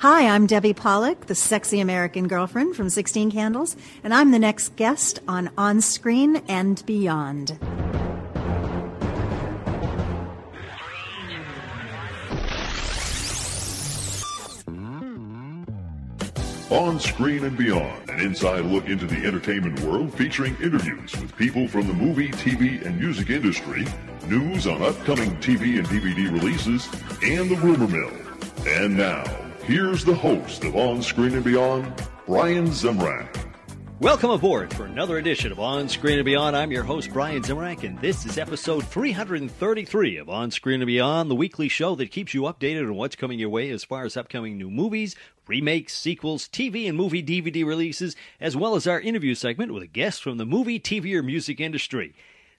Hi, I'm Debbie Pollack, the sexy American girlfriend from 16 Candles, and I'm the next guest on On Screen and Beyond. On Screen and Beyond, an inside look into the entertainment world featuring interviews with people from the movie, TV, and music industry, news on upcoming TV and DVD releases, and the rumor mill. And now, here's the host of On Screen and Beyond, Brian Zemrak. Welcome aboard for another edition of On Screen and Beyond. I'm your host, Brian Zemrak, and this is episode 333 of On Screen and Beyond, the weekly show that keeps you updated on what's coming your way as far as upcoming new movies, remakes, sequels, TV and movie DVD releases, as well as our interview segment with a guest from the movie, TV, or music industry.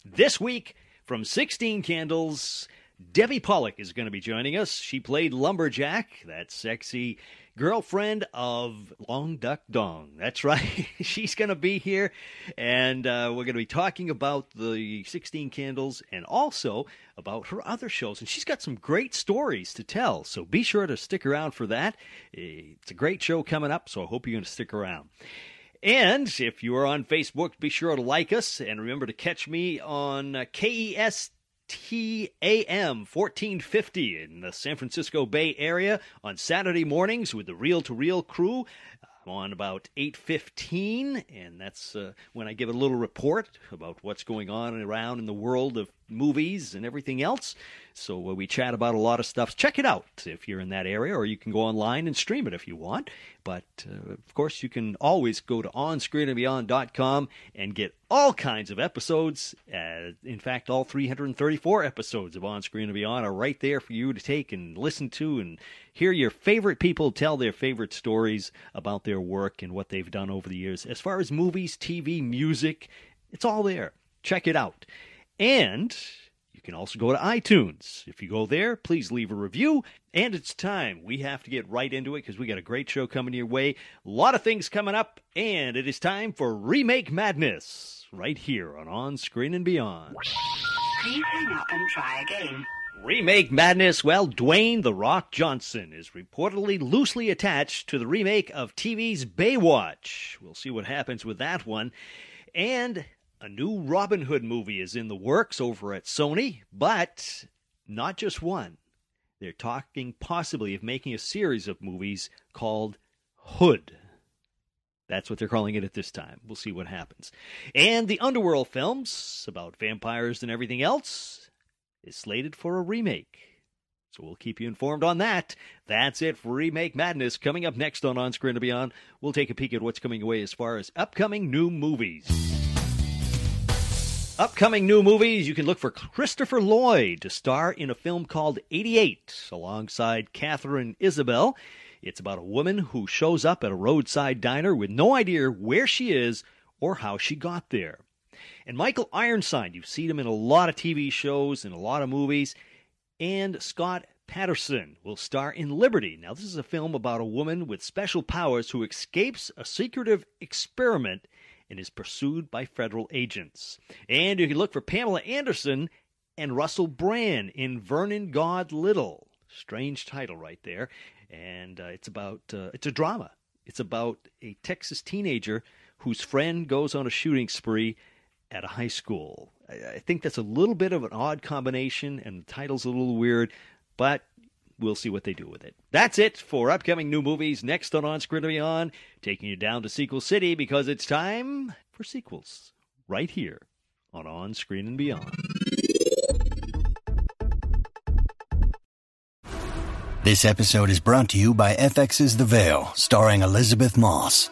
This week, from 16 Candles, Debbie Pollack is going to be joining us. She played Lumberjack, that sexy girlfriend of Long Duck Dong. That's right. She's going to be here, and uh, we're going to be talking about the 16 Candles and also about her other shows. And she's got some great stories to tell, so be sure to stick around for that. It's a great show coming up, so I hope you're going to stick around. And if you are on Facebook, be sure to like us and remember to catch me on uh, TAM 1450 in the San Francisco Bay Area on Saturday mornings with the Reel to Reel crew. I'm on about 8:15 and that's uh, when I give a little report about what's going on around in the world of movies and everything else. So uh, we chat about a lot of stuff. Check it out if you're in that area, or you can go online and stream it if you want. But uh, of course, you can always go to onscreenandbeyond.com and get all kinds of episodes. Uh, in fact, all 334 episodes of On Screen and Beyond are right there for you to take and listen to and hear your favorite people tell their favorite stories about their work and what they've done over the years. As far as movies, TV, music, it's all there. Check it out. And you can also go to iTunes. If you go there, please leave a review. And it's time. We have to get right into it because we got a great show coming your way. A lot of things coming up, and it is time for Remake Madness right here on On Screen and Beyond. Please hang up and try again. Remake Madness. Well, Dwayne The Rock Johnson is reportedly loosely attached to the remake of TV's Baywatch. We'll see what happens with that one. And a new Robin Hood movie is in the works over at Sony, but not just one. They're talking possibly of making a series of movies called Hood. That's what they're calling it at this time. We'll see what happens. And the Underworld films about vampires and everything else is slated for a remake. So we'll keep you informed on that. That's it for Remake Madness. Coming up next on On Screen and Beyond, we'll take a peek at what's coming away as far as upcoming new movies. Upcoming new movies, you can look for Christopher Lloyd to star in a film called 88 alongside Katharine Isabelle. It's about a woman who shows up at a roadside diner with no idea where she is or how she got there. And Michael Ironside, you've seen him in a lot of TV shows and a lot of movies. And Scott Patterson will star in Liberty. Now, this is a film about a woman with special powers who escapes a secretive experiment and is pursued by federal agents. And you can look for Pamela Anderson and Russell Brand in Vernon God Little. Strange title right there. And uh, it's about, uh, it's a drama. It's about a Texas teenager whose friend goes on a shooting spree at a high school. I, I think that's a little bit of an odd combination, and the title's a little weird, but we'll see what they do with it. That's it for upcoming new movies. Next on On Screen Beyond, taking you down to Sequel City because it's time for sequels right here on On Screen and Beyond. This episode is brought to you by FX's The Veil, starring Elisabeth Moss.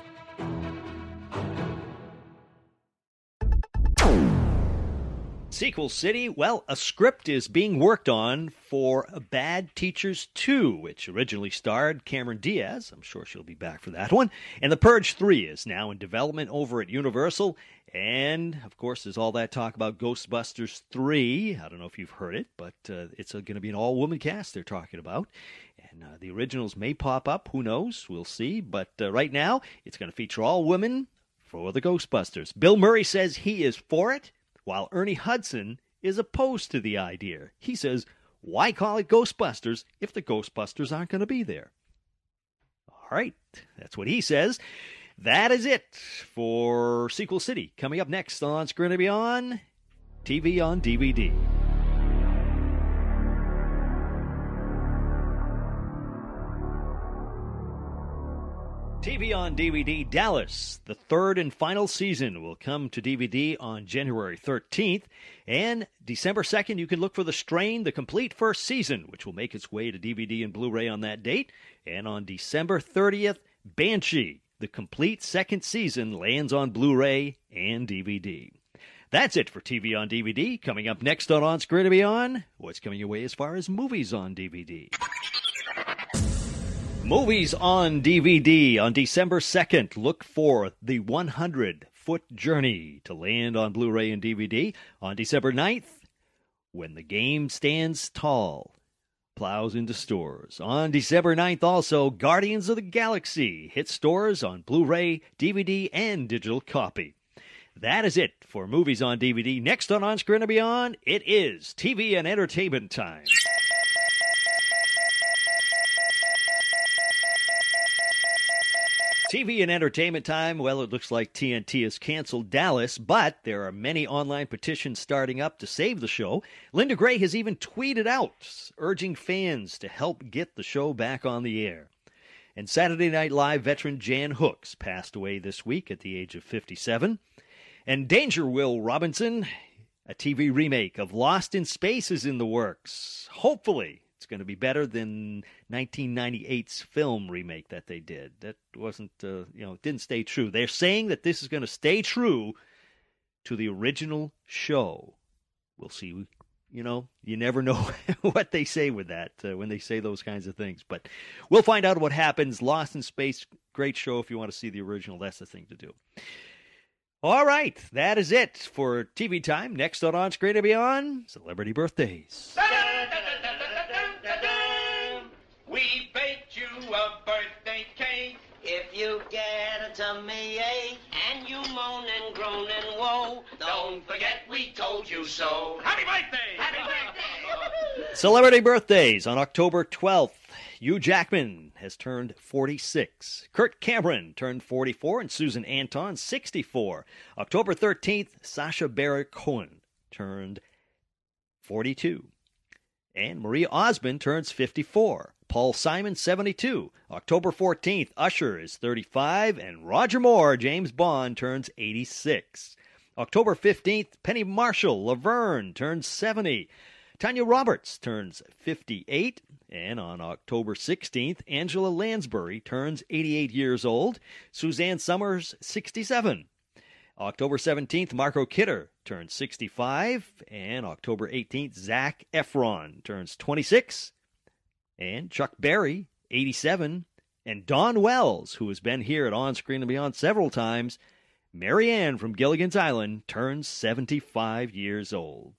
Sequel City, well, a script is being worked on for Bad Teachers 2, which originally starred Cameron Diaz. I'm sure she'll be back for that one. And The Purge 3 is now in development over at Universal. And, of course, there's all that talk about Ghostbusters 3. I don't know if you've heard it, but uh, it's going to be an all woman cast they're talking about. And uh, the originals may pop up. Who knows? We'll see. But uh, right now, it's going to feature all women for the Ghostbusters. Bill Murray says he is for it while Ernie Hudson is opposed to the idea. He says, why call it Ghostbusters if the Ghostbusters aren't going to be there? All right, that's what he says. That is it for Sequel City. Coming up next on Screen and Beyond, TV on DVD. TV on DVD Dallas, the third and final season, will come to DVD on January 13th. And December 2nd, you can look for The Strain, the complete first season, which will make its way to DVD and Blu ray on that date. And on December 30th, Banshee, the complete second season, lands on Blu ray and DVD. That's it for TV on DVD. Coming up next on On Screen to Be On, what's coming your way as far as movies on DVD? Movies on DVD on December 2nd. Look for The 100 Foot Journey to land on Blu ray and DVD. On December 9th, When the Game Stands Tall plows into stores. On December 9th, also, Guardians of the Galaxy hits stores on Blu ray, DVD, and digital copy. That is it for movies on DVD. Next on On Screen and Beyond, it is TV and entertainment time. TV and entertainment time. Well, it looks like TNT has canceled Dallas, but there are many online petitions starting up to save the show. Linda Gray has even tweeted out urging fans to help get the show back on the air. And Saturday Night Live veteran Jan Hooks passed away this week at the age of 57. And Danger Will Robinson, a TV remake of Lost in Space, is in the works. Hopefully, going to be better than 1998's film remake that they did. That wasn't, uh, you know, didn't stay true. They're saying that this is going to stay true to the original show. We'll see. You know, you never know what they say with that uh, when they say those kinds of things. But we'll find out what happens. Lost in Space, great show. If you want to see the original, that's the thing to do. All right, that is it for TV time. Next on On Screen and Beyond, celebrity birthdays. We baked you a birthday cake. If you get a tummy ache and you moan and groan and woe, Don't forget we told you so. Happy birthday! Happy birthday! Celebrity birthdays on October 12th. Hugh Jackman has turned 46. Kirk Cameron turned 44, and Susan Anton 64. October 13th, Sacha Baron Cohen turned 42. And Marie Osmond turns 54. Paul Simon, 72. October 14th, Usher is 35. And Roger Moore, James Bond, turns 86. October 15th, Penny Marshall, Laverne, turns 70. Tanya Roberts turns 58. And on October 16th, Angela Lansbury turns 88 years old. Suzanne Somers, 67. October 17th, Margot Kidder turns 65. And October 18th, Zac Efron turns 26. And Chuck Berry, 87. And Dawn Wells, who has been here at On Screen and Beyond several times, Mary Ann from Gilligan's Island turns 75 years old.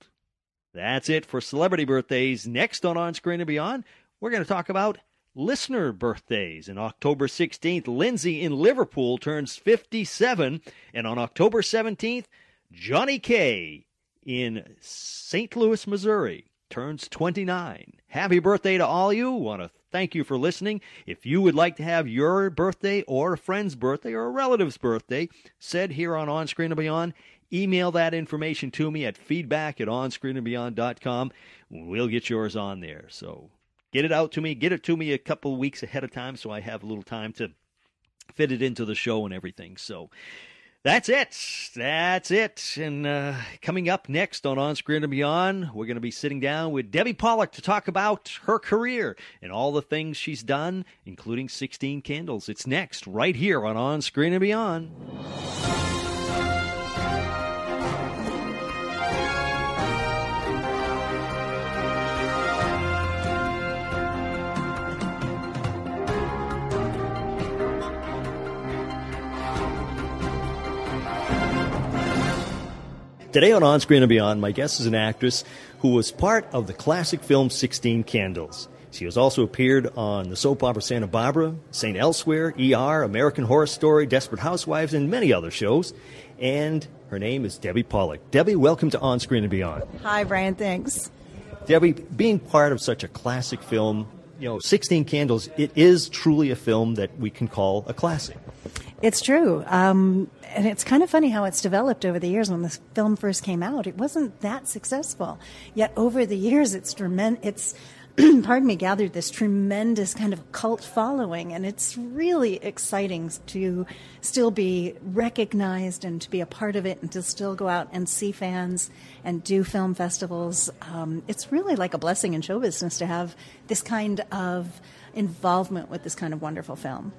That's it for celebrity birthdays. Next on On Screen and Beyond, we're going to talk about listener birthdays. And October 16th, Lindsay in Liverpool turns 57. And on October 17th, Johnny K in St. Louis, Missouri turns 29. Happy birthday to all you. Want to thank you for listening. If you would like to have your birthday or a friend's birthday or a relative's birthday said here on On Screen and Beyond, email that information to me at feedback at onscreenandbeyond.com. We'll get yours on there. So get it out to me. Get it to me a couple weeks ahead of time so I have a little time to fit it into the show and everything. So that's it. That's it. And uh, coming up next on On Screen and Beyond, we're going to be sitting down with Debbie Pollack to talk about her career and all the things she's done, including 16 Candles. It's next, right here on On Screen and Beyond. Today on On Screen and Beyond, my guest is an actress who was part of the classic film 16 Candles. She has also appeared on the soap opera Santa Barbara, St. Elsewhere, ER, American Horror Story, Desperate Housewives, and many other shows. And her name is Debbie Pollack. Debbie, welcome to On Screen and Beyond. Hi, Brian. Thanks. Debbie, being part of such a classic film, you know, 16 Candles, it is truly a film that we can call a classic. It's true. Um, and it's kind of funny how it's developed over the years. When this film first came out, it wasn't that successful. Yet over the years, it's tremendous. It's pardon me, gathered this tremendous kind of cult following, and it's really exciting to still be recognized and to be a part of it, and to still go out and see fans and do film festivals. Um, it's really like a blessing in show business to have this kind of involvement with this kind of wonderful film.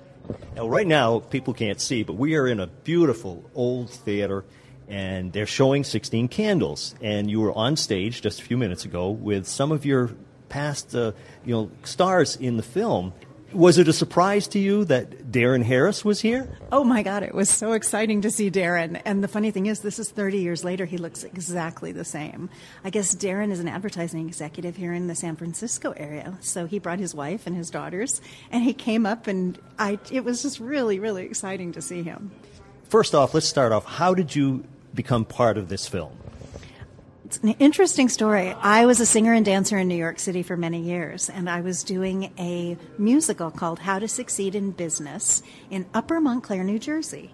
Now, right now, people can't see, but we are in a beautiful old theater, and they're showing 16 Candles. And you were on stage just a few minutes ago with some of your past, uh, you know, stars in the film. Was it a surprise to you that Darren Harris was here? Oh my God, it was so exciting to see Darren. And the funny thing is, this is 30 years later. He looks exactly the same. I guess Darren is an advertising executive here in the San Francisco area. So he brought his wife and his daughters, and he came up, and I, it was just really, really exciting to see him. First off, let's start off. How did you become part of this film? It's an interesting story. I was a singer and dancer in New York City for many years, and I was doing a musical called How to Succeed in Business in Upper Montclair, New Jersey.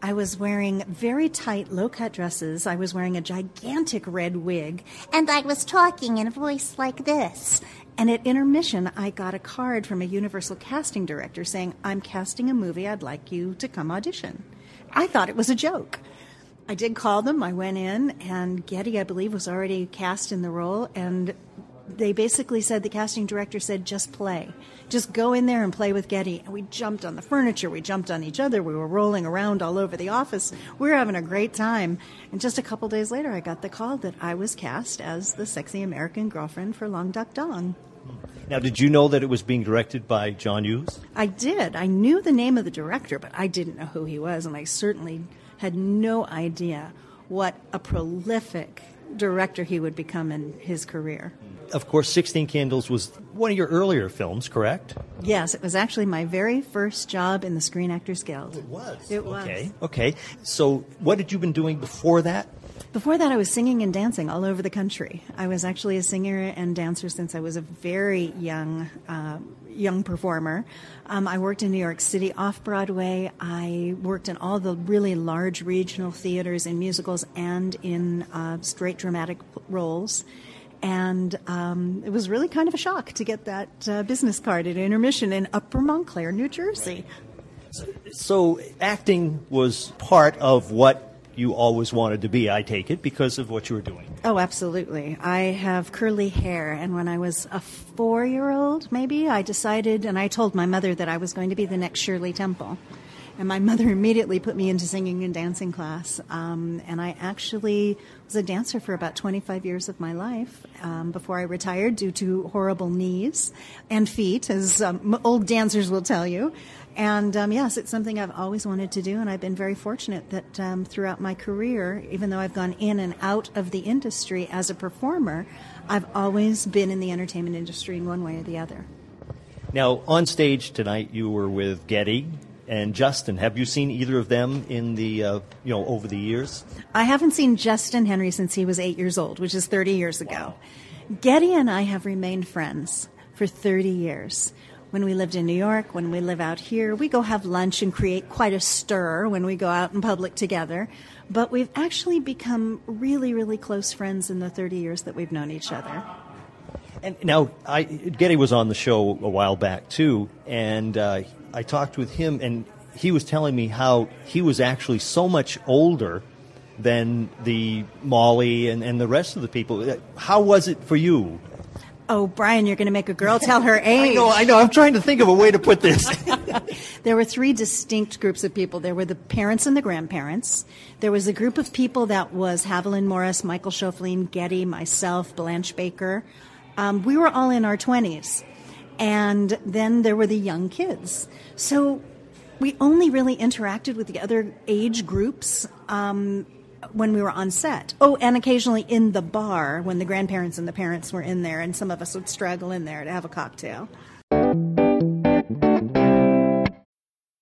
I was wearing very tight, low cut dresses. I was wearing a gigantic red wig, and I was talking in a voice like this. And at intermission, I got a card from a Universal casting director saying, I'm casting a movie, I'd like you to come audition. I thought it was a joke. I did call them. I went in, and Gedde, I believe, was already cast in the role. And they basically said the casting director said, just play. Just go in there and play with Gedde. And we jumped on the furniture. We jumped on each other. We were rolling around all over the office. We were having a great time. And just a couple days later, I got the call that I was cast as the sexy American girlfriend for Long Duck Dong. Now, did you know that it was being directed by John Hughes? I did. I knew the name of the director, but I didn't know who he was, and I certainly had no idea what a prolific director he would become in his career. Of course, 16 Candles was one of your earlier films, correct? Yes, it was actually my very first job in the Screen Actors Guild. It was. It was. Okay. Okay. So, what had you been doing before that? Before that, I was singing and dancing all over the country. I was actually a singer and dancer since I was a very young uh, young performer. Um, I worked in New York City off Broadway. I worked in all the really large regional theaters in musicals and in uh, straight dramatic roles. And um, it was really kind of a shock to get that uh, business card at intermission in Upper Montclair, New Jersey. So, acting was part of what you always wanted to be, I take it, because of what you were doing. Oh, absolutely. I have curly hair, and when I was a four year old, maybe, I decided, and I told my mother that I was going to be the next Shirley Temple. And my mother immediately put me into singing and dancing class. Um, and I actually was a dancer for about 25 years of my life um, before I retired due to horrible knees and feet, as um, old dancers will tell you. And um, yes, it's something I've always wanted to do, and I've been very fortunate that um, throughout my career, even though I've gone in and out of the industry as a performer, I've always been in the entertainment industry in one way or the other. Now, on stage tonight, you were with Gedde and Justin. Have you seen either of them in the uh, you know over the years? I haven't seen Justin Henry since he was eight years old, which is 30 years ago. Gedde and I have remained friends for 30 years when we lived in New York, when we live out here. We go have lunch and create quite a stir when we go out in public together. But we've actually become really, really close friends in the 30 years that we've known each other. And now, I, Gedde was on the show a while back too, and uh, I talked with him, and he was telling me how he was actually so much older than the Molly and, and the rest of the people. How was it for you? Oh, Brian, you're going to make a girl tell her age. I know, I know. I'm trying to think of a way to put this. there were three distinct groups of people. There were the parents and the grandparents. There was a group of people that was Haviland Morris, Michael Schoeffling, Gedde, myself, Blanche Baker. Um, we were all in our 20s. And then there were the young kids. So we only really interacted with the other age groups um, when we were on set. Oh, and occasionally in the bar when the grandparents and the parents were in there, and some of us would straggle in there to have a cocktail.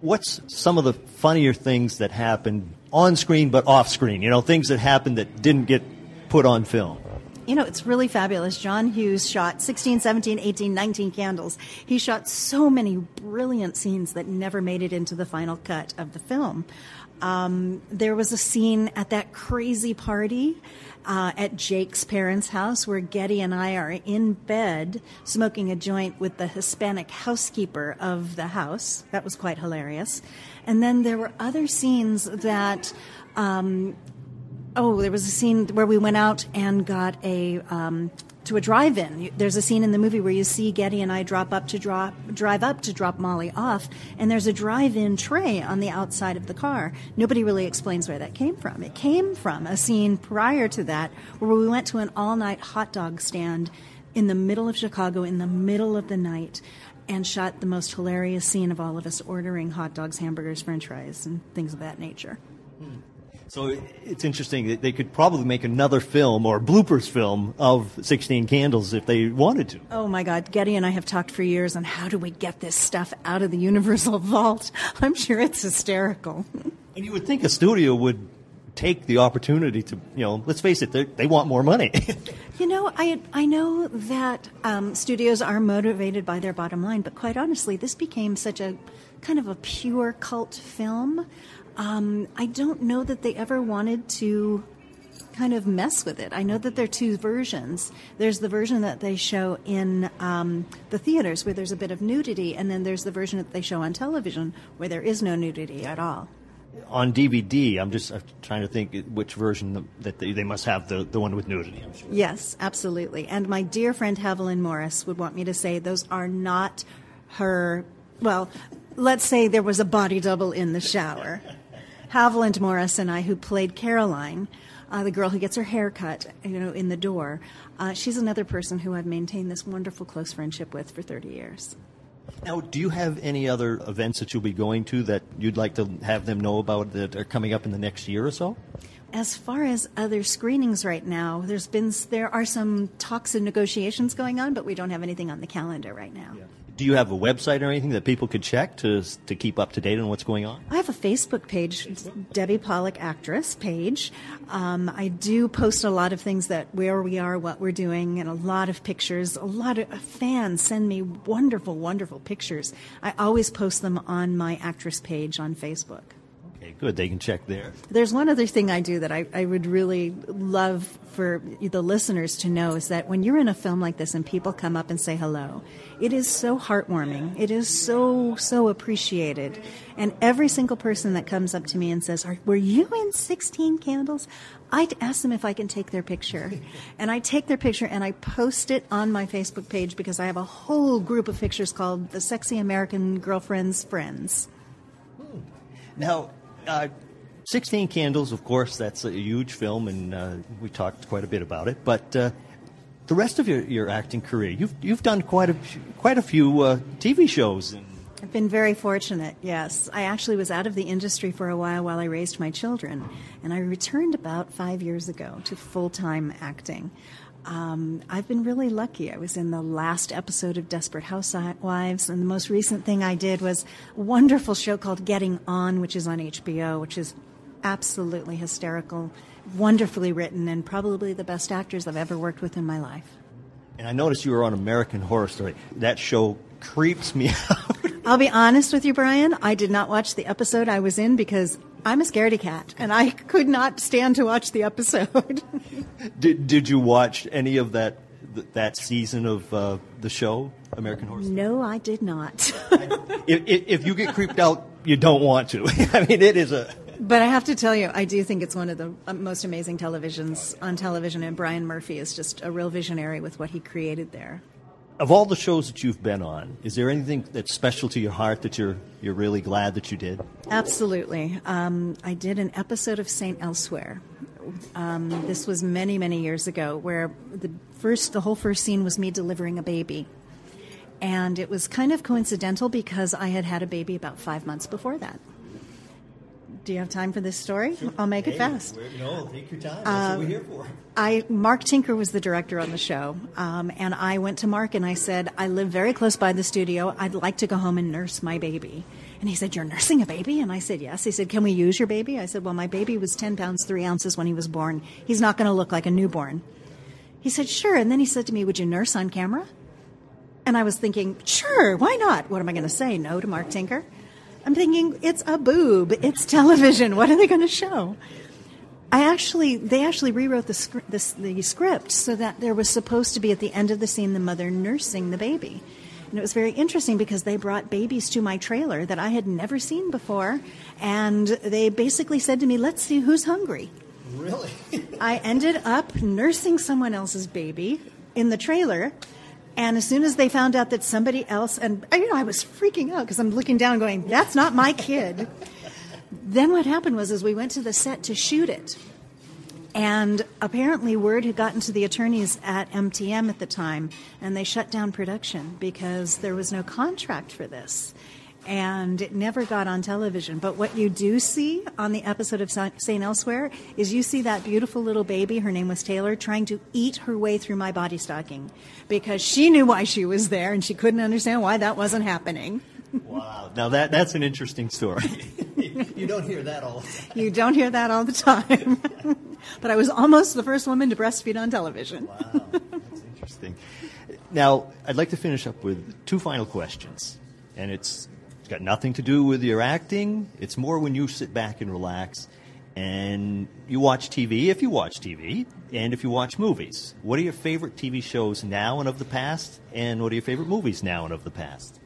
What's some of the funnier things that happened on screen but off screen? You know, things that happened that didn't get put on film. You know, it's really fabulous. John Hughes shot 16, 17, 18, 19 candles. He shot so many brilliant scenes that never made it into the final cut of the film. Um, there was a scene at that crazy party uh, at Jake's parents' house where Gedde and I are in bed smoking a joint with the Hispanic housekeeper of the house. That was quite hilarious. And then there were other scenes that. Um, oh, there was a scene where we went out and got a um, to a drive-in. There's a scene in the movie where you see Gedde and I drop up to drop drive up to drop Molly off, and there's a drive-in tray on the outside of the car. Nobody really explains where that came from. It came from a scene prior to that where we went to an all-night hot dog stand in the middle of Chicago in the middle of the night and shot the most hilarious scene of all of us ordering hot dogs, hamburgers, french fries, and things of that nature. Hmm. So it's interesting that they could probably make another film or bloopers film of 16 Candles if they wanted to. Oh my God, Gedde and I have talked for years on how do we get this stuff out of the Universal Vault. I'm sure it's hysterical. And you would think a studio would take the opportunity to, you know, let's face it, they want more money. you know, I I know that um, studios are motivated by their bottom line, but quite honestly, this became such a kind of a pure cult film. Um, I don't know that they ever wanted to kind of mess with it. I know that there are two versions. There's the version that they show in um, the theaters where there's a bit of nudity, and then there's the version that they show on television where there is no nudity at all. On DVD, I'm just I'm trying to think which version that they, they must have the, the one with nudity. Sure. Yes, absolutely. And my dear friend Haviland Morris would want me to say those are not her. Well, let's say there was a body double in the shower. Haviland Morris and I, who played Caroline, uh, the girl who gets her hair cut, you know, in the door. Uh, she's another person who I've maintained this wonderful close friendship with for 30 years. Now, do you have any other events that you'll be going to that you'd like to have them know about that are coming up in the next year or so? As far as other screenings right now, there's been there are some talks and negotiations going on, but we don't have anything on the calendar right now. Yeah do you have a website or anything that people could check to to keep up to date on what's going on? I have a Facebook page, Debbie Pollack Actress page. Um, I do post a lot of things that where we are, what we're doing, and a lot of pictures. A lot of fans send me wonderful, wonderful pictures. I always post them on my actress page on Facebook. Okay, good. They can check there. There's one other thing I do that I, I would really love for the listeners to know is that when you're in a film like this and people come up and say hello, it is so heartwarming. It is so, so appreciated. And every single person that comes up to me and says, Were you in 16 Candles? I ask them if I can take their picture. and I take their picture and I post it on my Facebook page because I have a whole group of pictures called the Sexy American Girlfriend's Friends. Hmm. Now, uh, 16 Candles, of course, that's a huge film, and uh, we talked quite a bit about it. But uh, the rest of your, your acting career, you've, you've done quite a, quite a few uh, TV shows. And... I've been very fortunate, yes. I actually was out of the industry for a while while I raised my children, and I returned about five years ago to full time acting. Um, I've been really lucky. I was in the last episode of Desperate Housewives, and the most recent thing I did was a wonderful show called Getting On, which is on HBO, which is absolutely hysterical, wonderfully written, and probably the best actors I've ever worked with in my life. And I noticed you were on American Horror Story. That show creeps me out. I'll be honest with you, Brian. I did not watch the episode I was in because I'm a scaredy cat, and I could not stand to watch the episode. did Did you watch any of that that season of uh, the show, American Horror? Story? No, I did not. if, if, you get creeped out you don't want to. I mean, it is a. But I have to tell you, I do think it's one of the uh, most amazing televisions on television, and Ryan Murphy is just a real visionary with what he created there. Of all the shows that you've been on, is there anything that's special to your heart that you're you're really glad that you did? Absolutely. Um, I did an episode of Saint Elsewhere. Um, this was many, many years ago, where the first, the whole first scene was me delivering a baby, and it was kind of coincidental because I had had a baby about five months before that. Do you have time for this story? I'll make it fast. No, take your time. That's what we're here for. I Mark Tinker was the director on the show, um, and I went to Mark and I said, "I live very close by the studio. I'd like to go home and nurse my baby." And he said, "You're nursing a baby?" And I said, "Yes." He said, "Can we use your baby?" I said, "Well, my baby was ten pounds three ounces when he was born. He's not going to look like a newborn." He said, "Sure." And then he said to me, "Would you nurse on camera?" And I was thinking, "Sure, why not?" What am I going to say? No to Mark Tinker? I'm thinking, it's a boob. It's television. What are they going to show? I actually, they actually rewrote the, scr- the, the script so that there was supposed to be at the end of the scene the mother nursing the baby. And it was very interesting because they brought babies to my trailer that I had never seen before. And they basically said to me, let's see who's hungry. Really? I ended up nursing someone else's baby in the trailer. And as soon as they found out that somebody else, and uh, you know, I was freaking out because I'm looking down going, that's not my kid. then what happened was, is we went to the set to shoot it. And apparently, word had gotten to the attorneys at MTM at the time, and they shut down production because there was no contract for this. And it never got on television. But what you do see on the episode of St. Elsewhere is you see that beautiful little baby, her name was Taylor, trying to eat her way through my body stocking because she knew why she was there and she couldn't understand why that wasn't happening. Wow. Now that that's an interesting story. you don't hear that all the time. You don't hear that all the time. but I was almost the first woman to breastfeed on television. Wow, that's interesting. Now, I'd like to finish up with two final questions. And it's, it's got nothing to do with your acting. It's more when you sit back and relax and you watch TV, if you watch TV, and if you watch movies. What are your favorite TV shows now and of the past? And what are your favorite movies now and of the past?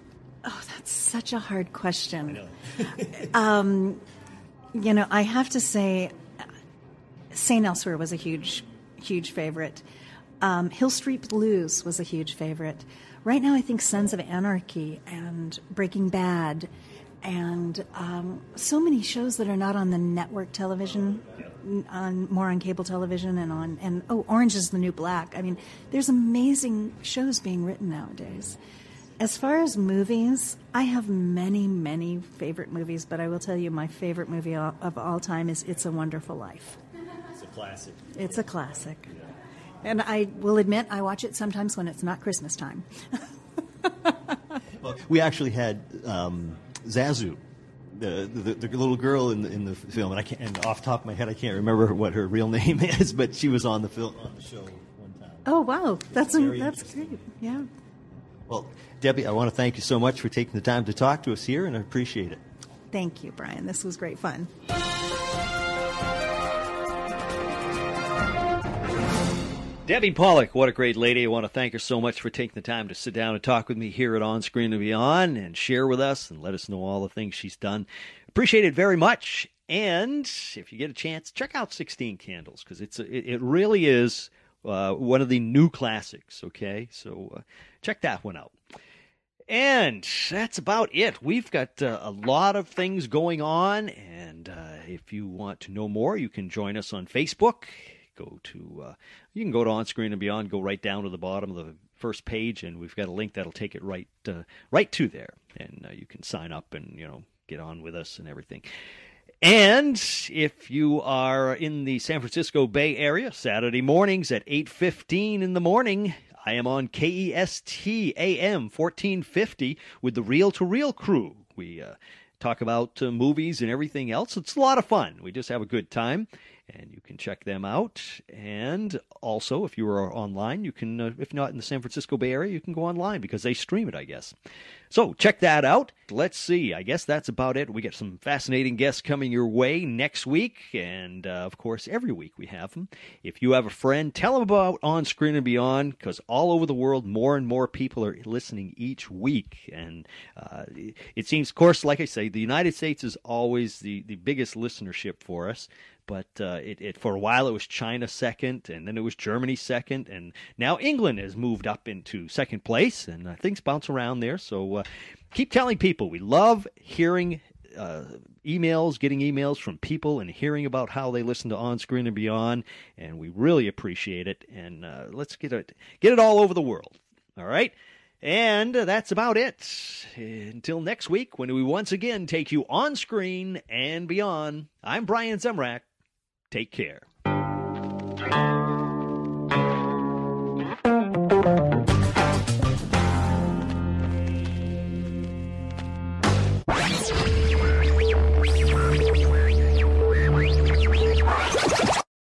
Oh, that's such a hard question. um, you know, I have to say, St. Elsewhere was a huge, huge favorite. Um, Hill Street Blues was a huge favorite. Right now, I think Sons of Anarchy and Breaking Bad and um, so many shows that are not on the network television, on more on cable television and on and oh, Orange is the New Black. I mean, there's amazing shows being written nowadays. As far as movies, I have many, many favorite movies, but I will tell you my favorite movie of all time is It's a Wonderful Life. It's a classic. It's a classic. And I will admit I watch it sometimes when it's not Christmas time. well, we actually had um, Zuzu, the, the, the little girl in the, in the film, and I can't. And off the top of my head, I can't remember what her real name is, but she was on the film on the show one time. Oh wow, that's a, that's great. Yeah. Well, Debbie, I want to thank you so much for taking the time to talk to us here, and I appreciate it. Thank you, Brian. This was great fun. Debbie Pollack, what a great lady. I want to thank her so much for taking the time to sit down and talk with me here at On Screen and Beyond and share with us and let us know all the things she's done. Appreciate it very much. And if you get a chance, check out 16 Candles because it's it, it really is uh, one of the new classics. Okay, so uh, check that one out. And that's about it. We've got uh, a lot of things going on, and uh, if you want to know more, you can join us on Facebook. Go to uh, you can go to On Screen and Beyond. Go right down to the bottom of the first page, and we've got a link that'll take it right uh, right to there, and uh, you can sign up and you know get on with us and everything. And if you are in the San Francisco Bay Area, Saturday mornings at 8:15 in the morning, I am on KEST AM 1450 with the Reel to Reel crew. We uh, talk about uh, movies and everything else. It's a lot of fun. We just have a good time. And you can check them out. And also, if you are online, you can, uh, if not in the San Francisco Bay Area, you can go online because they stream it, I guess. So check that out. Let's see. I guess that's about it. We got some fascinating guests coming your way next week, and uh, of course, every week we have them. If you have a friend, tell them about On Screen and Beyond because all over the world, more and more people are listening each week. And uh, it seems, of course, like I say, the United States is always the, the biggest listenership for us but uh, it, it, for a while it was China second, and then it was Germany second, and now England has moved up into second place, and uh, things bounce around there. So uh, keep telling people we love hearing. Uh, emails, getting emails from people, and hearing about how they listen to On Screen and Beyond, and we really appreciate it. And uh, let's get it get it all over the world. All right. And that's about it. Until next week, when we once again take you on screen and beyond, I'm Brian Zemrak. Take care.